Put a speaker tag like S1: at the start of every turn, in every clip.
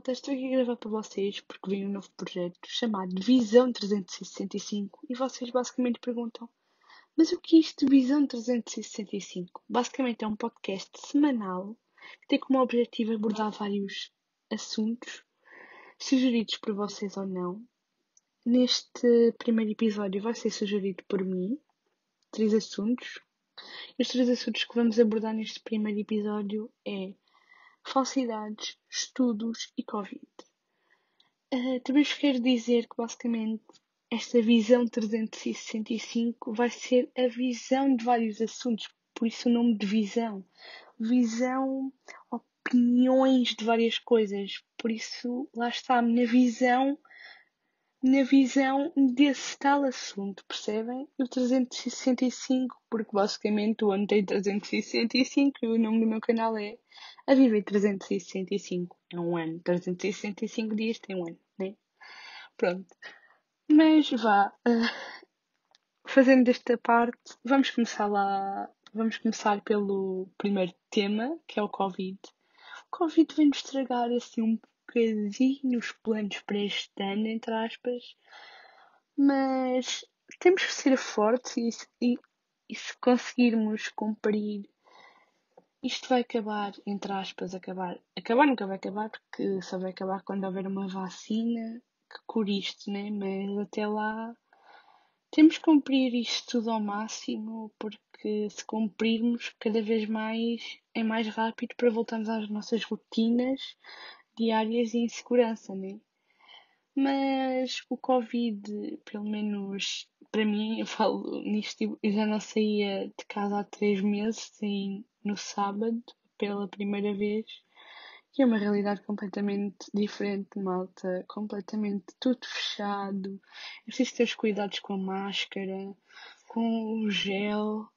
S1: malta, estou aqui a gravar para vocês porque vem um novo projeto chamado Visão 365 e vocês basicamente perguntam: mas o que é isto de Visão 365? Basicamente é um podcast semanal que tem como objetivo abordar vários assuntos sugeridos por vocês ou não. Neste primeiro episódio vai ser sugerido por mim três assuntos. Os três assuntos que vamos abordar neste primeiro episódio é falsidades, estudos e Covid. Uh, também vos quero dizer que basicamente esta visão 365 vai ser a visão de vários assuntos, por isso o nome de visão. Visão, opiniões de várias coisas, por isso lá está a minha visão na visão desse tal assunto, percebem? O 365, porque basicamente o ano tem 365 e o nome do meu canal é A Viver 365. É um ano. 365 dias tem um ano, né? Pronto. Mas vá. Uh, fazendo esta parte, vamos começar lá. Vamos começar pelo primeiro tema, que é o Covid. O Covid vem-nos estragar assim um bocadinho os planos para este ano, entre aspas, mas temos que ser fortes e, e, e se conseguirmos cumprir isto vai acabar, entre aspas, acabar. Acabar nunca vai acabar, porque só vai acabar quando houver uma vacina que cure isto, né? Mas até lá temos que cumprir isto tudo ao máximo, porque se cumprirmos cada vez mais é mais rápido para voltarmos às nossas rotinas diárias e em segurança, né? Mas o Covid, pelo menos para mim, eu falo nisto, eu já não saía de casa há três meses, saí no sábado pela primeira vez. E é uma realidade completamente diferente, malta. Completamente tudo fechado. É preciso ter os cuidados com a máscara, com o gel.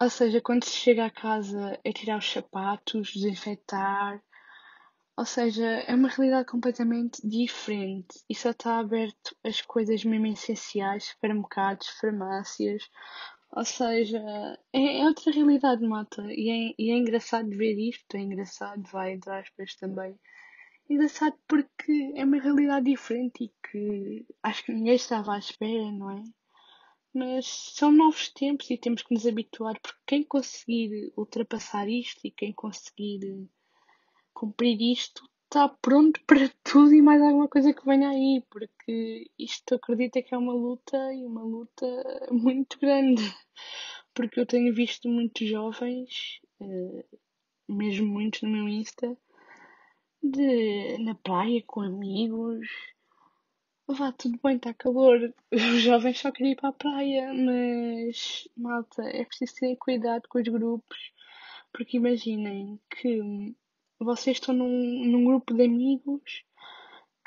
S1: Ou seja, quando se chega a casa é tirar os sapatos, desinfetar, ou seja, é uma realidade completamente diferente e só está aberto as coisas mesmo essenciais, supermercados, farmácias. Ou seja, é, é outra realidade, mata. E é, e é engraçado ver isto, é engraçado, vai entre aspas também. É engraçado porque é uma realidade diferente e que acho que ninguém estava à espera, não é? Mas são novos tempos e temos que nos habituar, porque quem conseguir ultrapassar isto e quem conseguir cumprir isto, está pronto para tudo e mais alguma coisa que venha aí, porque isto acredita que é uma luta e uma luta muito grande. Porque eu tenho visto muitos jovens, eh, mesmo muitos no meu Insta, de, na praia com amigos. Vá, tudo bem, está calor. Os jovens só queriam ir para a praia, mas malta, é preciso ter cuidado com os grupos, porque imaginem que vocês estão num, num grupo de amigos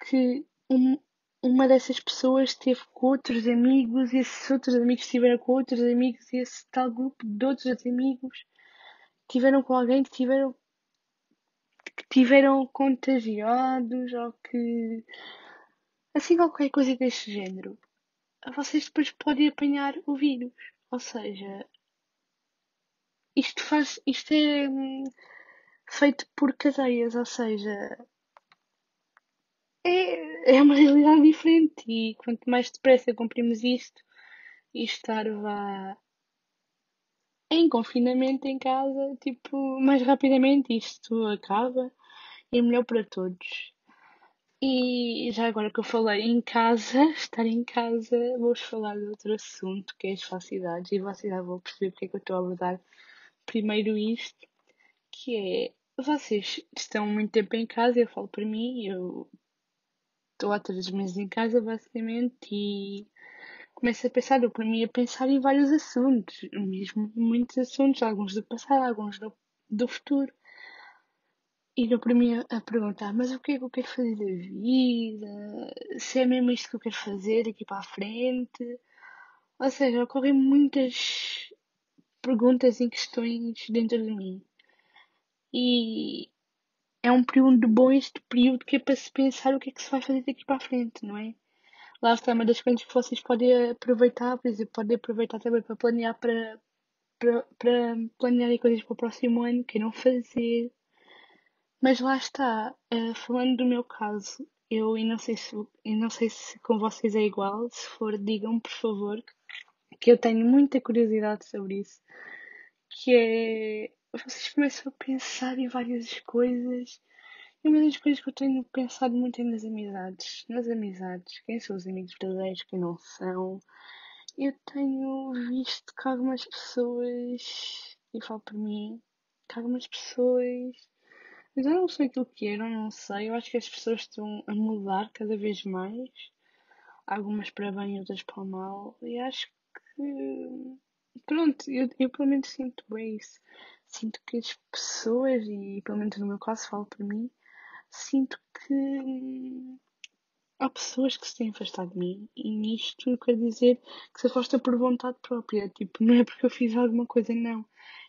S1: que um, uma dessas pessoas esteve com outros amigos e esses outros amigos estiveram com outros amigos e esse tal grupo de outros amigos tiveram com alguém que tiveram que tiveram contagiados ou que assim qualquer coisa deste género. Vocês depois podem apanhar o vírus. Ou seja isto faz isto é hum, feito por cadeias, ou seja, é, é uma realidade diferente e quanto mais depressa cumprimos isto e estar vá em confinamento em casa, tipo, mais rapidamente isto acaba e é melhor para todos. E já agora que eu falei em casa, estar em casa, vou-vos falar de outro assunto que é as falsidades e vocês já vão perceber porque é que eu estou a abordar primeiro isto, que é vocês estão muito tempo em casa, eu falo para mim, eu estou há três meses em casa basicamente e começo a pensar, eu para mim a pensar em vários assuntos, mesmo muitos assuntos, alguns do passado, alguns do, do futuro. E deu para mim a, a perguntar, mas o que é que eu quero fazer da vida? Se é mesmo isto que eu quero fazer daqui para a frente? Ou seja, ocorrem muitas perguntas e questões dentro de mim. E é um período bom este período que é para se pensar o que é que se vai fazer daqui para a frente, não é? Lá está uma das coisas que vocês podem aproveitar, por exemplo, podem aproveitar também para planear para, para, para planear coisas para o próximo ano, que não fazer. Mas lá está, uh, falando do meu caso, eu e não sei se e não sei se com vocês é igual, se for, digam por favor, que eu tenho muita curiosidade sobre isso, que é vocês começam a pensar em várias coisas. E uma das coisas que eu tenho pensado muito é nas amizades. Nas amizades. Quem são os amigos verdadeiros, quem não são. Eu tenho visto que algumas pessoas, e falo por mim, que algumas pessoas eu não sei aquilo que era, não sei. Eu acho que as pessoas estão a mudar cada vez mais. Algumas para bem, e outras para mal. E acho que. Pronto, eu, eu pelo menos sinto bem isso. Sinto que as pessoas, e pelo menos no meu caso falo por mim, sinto que há pessoas que se têm afastado de mim e nisto eu quero dizer que se afastam por vontade própria. Tipo, não é porque eu fiz alguma coisa, não.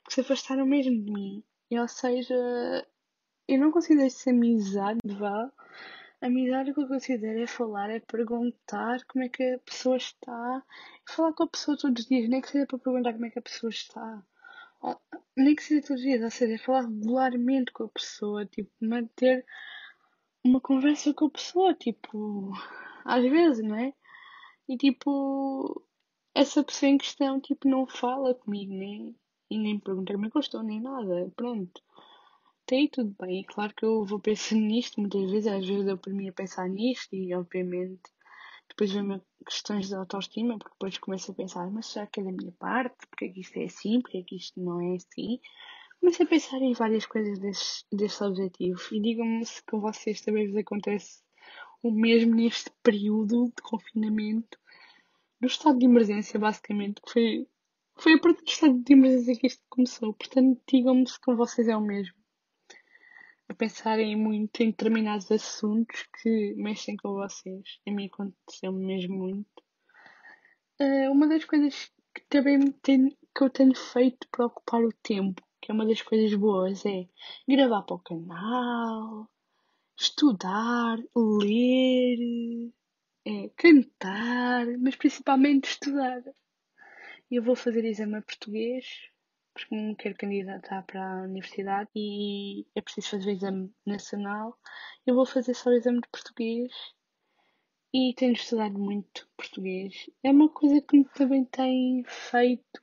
S1: Que se afastaram mesmo de mim. E, ou seja, eu não considero isso amizade, vá. Amizade o que eu considero é falar, é perguntar como é que a pessoa está. Falar com a pessoa todos os dias, nem que seja para perguntar como é que a pessoa está. Ou, nem que seja todos os dias, ou seja, falar regularmente com a pessoa, tipo, manter uma conversa com a pessoa, tipo, às vezes, não é? E tipo, essa pessoa em questão, tipo, não fala comigo, nem, e nem pergunta como é que eu estou, nem nada, pronto gostei, tudo bem. Claro que eu vou pensando nisto muitas vezes, às vezes eu por mim a pensar nisto e obviamente depois vem questões de autoestima, porque depois começo a pensar, mas será que é da minha parte? Porque é que isto é assim? Porque é que isto não é assim? Começo a pensar em várias coisas desse, desse objetivo e digam-me se com vocês também vos acontece o mesmo neste período de confinamento do estado de emergência, basicamente, que foi, foi a partir do estado de emergência que isto começou. Portanto, digam-me se com vocês é o mesmo a pensarem muito em determinados assuntos que mexem com vocês. A mim aconteceu mesmo muito. Uh, uma das coisas que também tem, que eu tenho feito para ocupar o tempo, que é uma das coisas boas, é gravar para o canal, estudar, ler, é, cantar, mas principalmente estudar. Eu vou fazer exame a português porque me quero candidatar para a universidade e é preciso fazer o exame nacional. Eu vou fazer só o exame de português e tenho estudado muito português. É uma coisa que também tem feito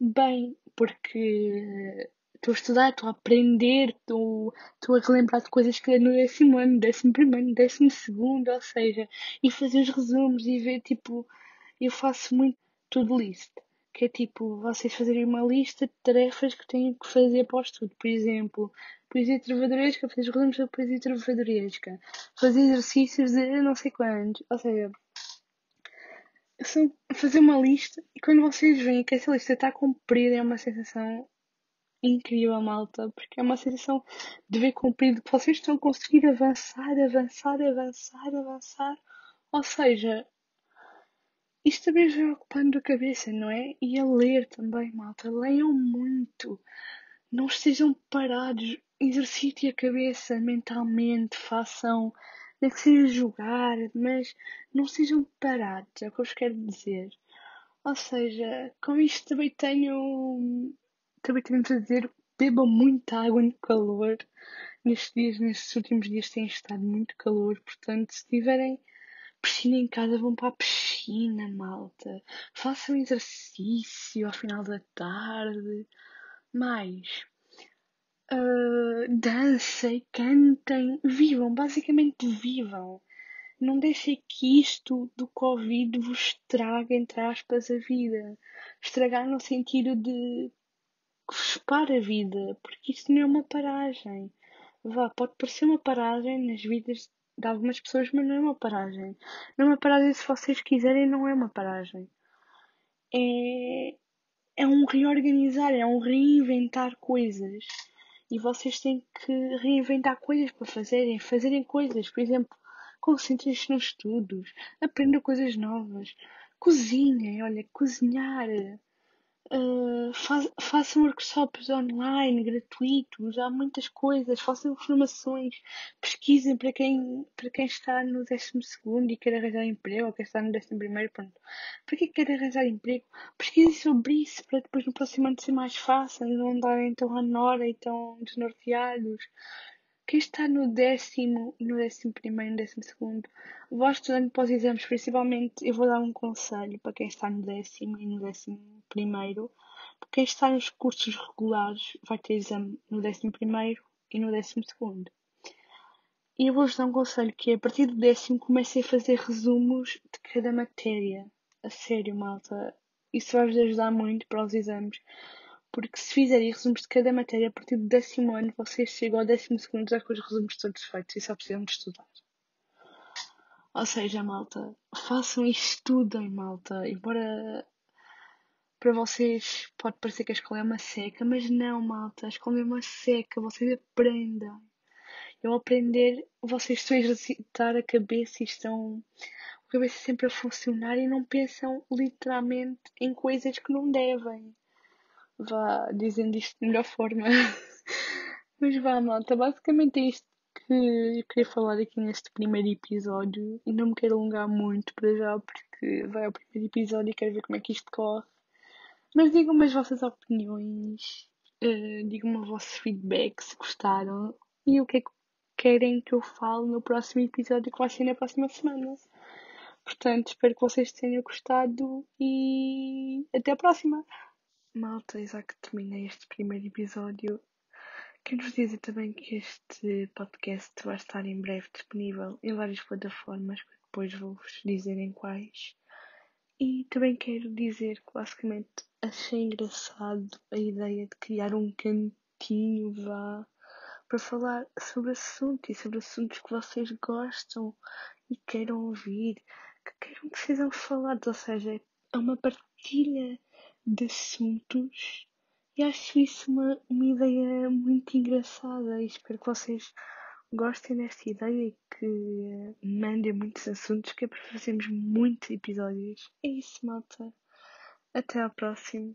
S1: bem, porque estou a estudar, estou a aprender, estou, a relembrar de coisas que no décimo ano, décimo primeiro, décimo segundo, ou seja, e fazer os resumos e ver, tipo, eu faço muito tudo list que é tipo vocês fazerem uma lista de tarefas que têm que fazer para o estudo. Por exemplo, poesia trovadoresca, fazer resumos da poesia trovadoresca, fazer exercícios de não sei quantos. Ou seja, fazer uma lista e quando vocês veem que essa lista está cumprida é uma sensação incrível, malta, porque é uma sensação de ver cumprido que vocês estão a conseguir avançar, avançar, avançar, avançar. Ou seja, isto também vai ocupando a cabeça, não é? E a ler também, malta. Leiam muito. Não estejam parados. Exercitem a cabeça mentalmente. Façam. Nem que seja jogar, mas não estejam parados. É o que eu vos quero dizer. Ou seja, com isto também tenho. Também temos a dizer. Bebam muita água no calor. Nestes dias, nestes últimos dias, tem estado muito calor. Portanto, se tiverem piscina em casa, vão para a piscina, malta. Façam exercício ao final da tarde. Mais. Uh, dancem, cantem, vivam, basicamente vivam. Não deixem que isto do Covid vos estrague, entre aspas, a vida. Estragar no sentido de vos para a vida, porque isto não é uma paragem. Vá, pode parecer uma paragem nas vidas de algumas pessoas, mas não é uma paragem. Não é uma paragem se vocês quiserem, não é uma paragem. É, é um reorganizar, é um reinventar coisas. E vocês têm que reinventar coisas para fazerem, fazerem coisas. Por exemplo, concentrem-se nos estudos, aprendam coisas novas, cozinhem, olha, cozinhar. Faz, façam workshops online, gratuitos, há muitas coisas, façam formações, pesquisem para quem, para quem está no 12 e quer arranjar emprego, ou quer estar no 11 pronto. Para quem quer arranjar emprego, pesquisem sobre isso, para depois no próximo ano ser mais fácil, não andarem tão à nora e tão desnorteados. Quem está no décimo no décimo primeiro no décimo segundo, vá estudando para os exames, principalmente eu vou dar um conselho para quem está no décimo e no décimo primeiro. Quem está nos cursos regulares vai ter exame no décimo primeiro e no décimo segundo. E eu vou-vos dar um conselho que é a partir do décimo comecem a fazer resumos de cada matéria. A sério, malta. Isso vai-vos ajudar muito para os exames porque se fizerem resumos de cada matéria a partir do décimo ano, vocês chegam ao décimo segundo já com os resumos todos feitos e só precisam de estudar. Ou seja, malta, façam e estudem, malta. Embora para vocês pode parecer que a escola é uma seca, mas não, malta. A escola é uma seca, vocês aprendem. Eu aprender, vocês estão a exercitar a cabeça e estão a cabeça sempre a funcionar e não pensam literalmente em coisas que não devem vá dizendo isto de melhor forma. Mas vá, malta, basicamente é isto que eu queria falar aqui neste primeiro episódio. E não me quero alongar muito para já, porque vai ao primeiro episódio e quero ver como é que isto corre. Mas digam-me as vossas opiniões, uh, digam-me o vosso feedback se gostaram e o que é que querem que eu fale no próximo episódio que vai ser na próxima semana. Portanto, espero que vocês tenham gostado e até a próxima! Malta, já que terminei este primeiro episódio, quero-vos dizer também que este podcast vai estar em breve disponível em várias plataformas, depois vou-vos dizer em quais. E também quero dizer que basicamente achei engraçado a ideia de criar um cantinho vá para falar sobre assuntos e sobre assuntos que vocês gostam e queiram ouvir, que queiram que sejam falados, ou seja, é uma partilha de assuntos e acho isso uma, uma ideia muito engraçada e espero que vocês gostem desta ideia e que mandem muitos assuntos que é para fazermos muitos episódios. É isso, malta. Até ao próximo.